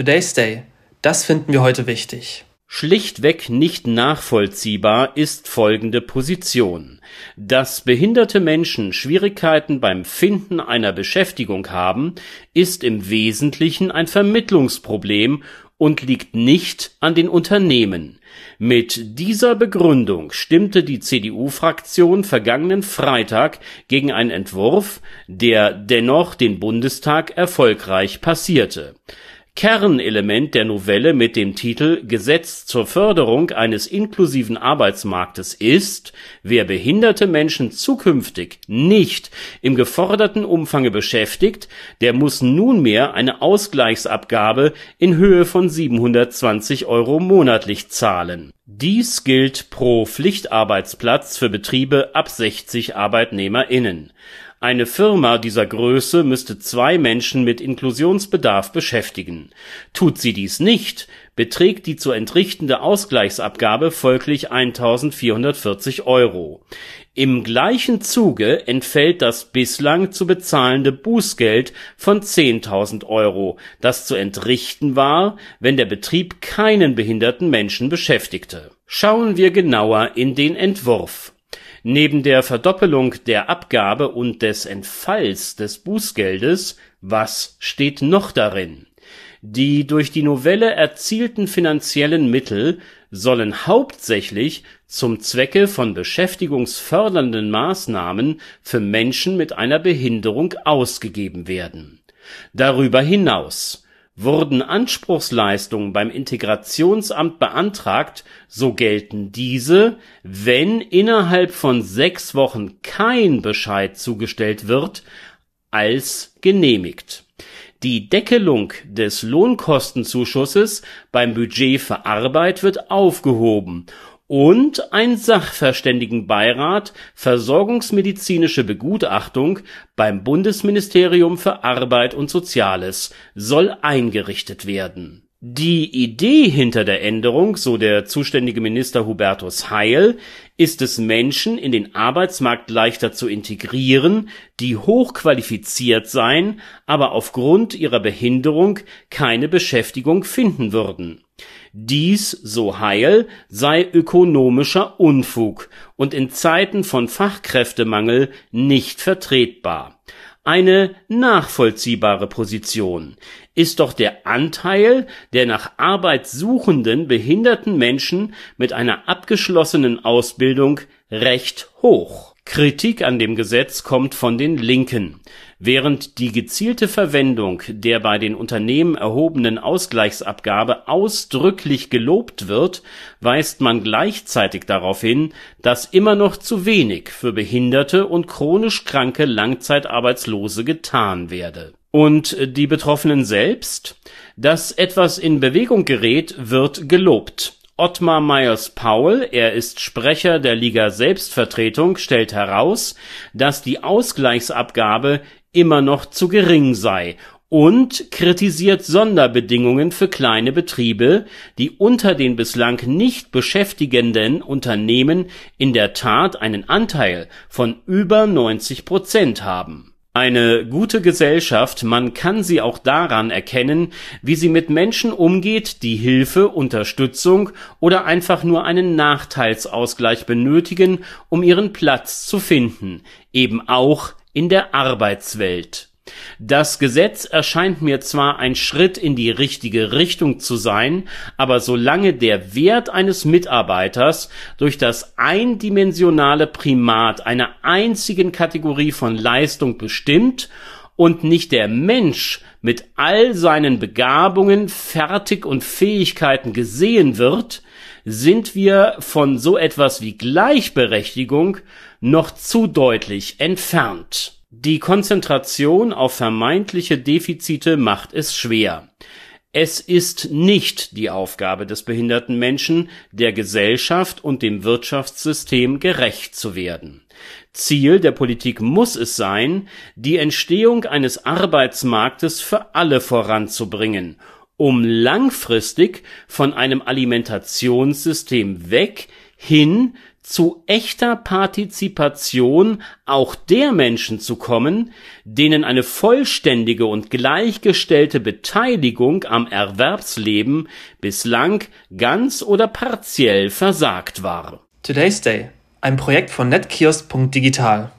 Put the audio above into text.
Today's Day. Das finden wir heute wichtig. Schlichtweg nicht nachvollziehbar ist folgende Position. Dass behinderte Menschen Schwierigkeiten beim Finden einer Beschäftigung haben, ist im Wesentlichen ein Vermittlungsproblem und liegt nicht an den Unternehmen. Mit dieser Begründung stimmte die CDU-Fraktion vergangenen Freitag gegen einen Entwurf, der dennoch den Bundestag erfolgreich passierte Kernelement der Novelle mit dem Titel Gesetz zur Förderung eines inklusiven Arbeitsmarktes ist, wer behinderte Menschen zukünftig nicht im geforderten Umfange beschäftigt, der muss nunmehr eine Ausgleichsabgabe in Höhe von 720 Euro monatlich zahlen. Dies gilt pro Pflichtarbeitsplatz für Betriebe ab 60 ArbeitnehmerInnen eine Firma dieser Größe müsste zwei Menschen mit Inklusionsbedarf beschäftigen. Tut sie dies nicht, beträgt die zu entrichtende Ausgleichsabgabe folglich 1.440 Euro. Im gleichen Zuge entfällt das bislang zu bezahlende Bußgeld von 10.000 Euro, das zu entrichten war, wenn der Betrieb keinen behinderten Menschen beschäftigte. Schauen wir genauer in den Entwurf Neben der Verdoppelung der Abgabe und des Entfalls des Bußgeldes, was steht noch darin? Die durch die Novelle erzielten finanziellen Mittel sollen hauptsächlich zum Zwecke von beschäftigungsfördernden Maßnahmen für Menschen mit einer Behinderung ausgegeben werden. Darüber hinaus Wurden Anspruchsleistungen beim Integrationsamt beantragt, so gelten diese, wenn innerhalb von sechs Wochen kein Bescheid zugestellt wird, als genehmigt. Die Deckelung des Lohnkostenzuschusses beim Budget für Arbeit wird aufgehoben und ein Sachverständigenbeirat Versorgungsmedizinische Begutachtung beim Bundesministerium für Arbeit und Soziales soll eingerichtet werden. Die Idee hinter der Änderung, so der zuständige Minister Hubertus Heil, ist es Menschen in den Arbeitsmarkt leichter zu integrieren, die hochqualifiziert seien, aber aufgrund ihrer Behinderung keine Beschäftigung finden würden dies, so Heil, sei ökonomischer Unfug und in Zeiten von Fachkräftemangel nicht vertretbar. Eine nachvollziehbare Position. Ist doch der Anteil der nach Arbeit suchenden behinderten Menschen mit einer abgeschlossenen Ausbildung recht hoch Kritik an dem Gesetz kommt von den Linken. Während die gezielte Verwendung der bei den Unternehmen erhobenen Ausgleichsabgabe ausdrücklich gelobt wird, weist man gleichzeitig darauf hin, dass immer noch zu wenig für behinderte und chronisch kranke Langzeitarbeitslose getan werde. Und die Betroffenen selbst? Dass etwas in Bewegung gerät, wird gelobt Ottmar Meyers-Paul, er ist Sprecher der Liga Selbstvertretung, stellt heraus, dass die Ausgleichsabgabe immer noch zu gering sei und kritisiert Sonderbedingungen für kleine Betriebe, die unter den bislang nicht beschäftigenden Unternehmen in der Tat einen Anteil von über 90 Prozent haben eine gute Gesellschaft, man kann sie auch daran erkennen, wie sie mit Menschen umgeht, die Hilfe, Unterstützung oder einfach nur einen Nachteilsausgleich benötigen, um ihren Platz zu finden, eben auch in der Arbeitswelt das Gesetz erscheint mir zwar ein Schritt in die richtige Richtung zu sein, aber solange der Wert eines Mitarbeiters durch das eindimensionale Primat einer einzigen Kategorie von Leistung bestimmt und nicht der Mensch mit all seinen Begabungen, Fertig und Fähigkeiten gesehen wird, sind wir von so etwas wie Gleichberechtigung noch zu deutlich entfernt die Konzentration auf vermeintliche Defizite macht es schwer. Es ist nicht die Aufgabe des behinderten Menschen, der Gesellschaft und dem Wirtschaftssystem gerecht zu werden. Ziel der Politik muss es sein, die Entstehung eines Arbeitsmarktes für alle voranzubringen, um langfristig von einem Alimentationssystem weg hin zu echter Partizipation auch der Menschen zu kommen, denen eine vollständige und gleichgestellte Beteiligung am Erwerbsleben bislang ganz oder partiell versagt war. Today's Day, ein Projekt von netkiosk.digital.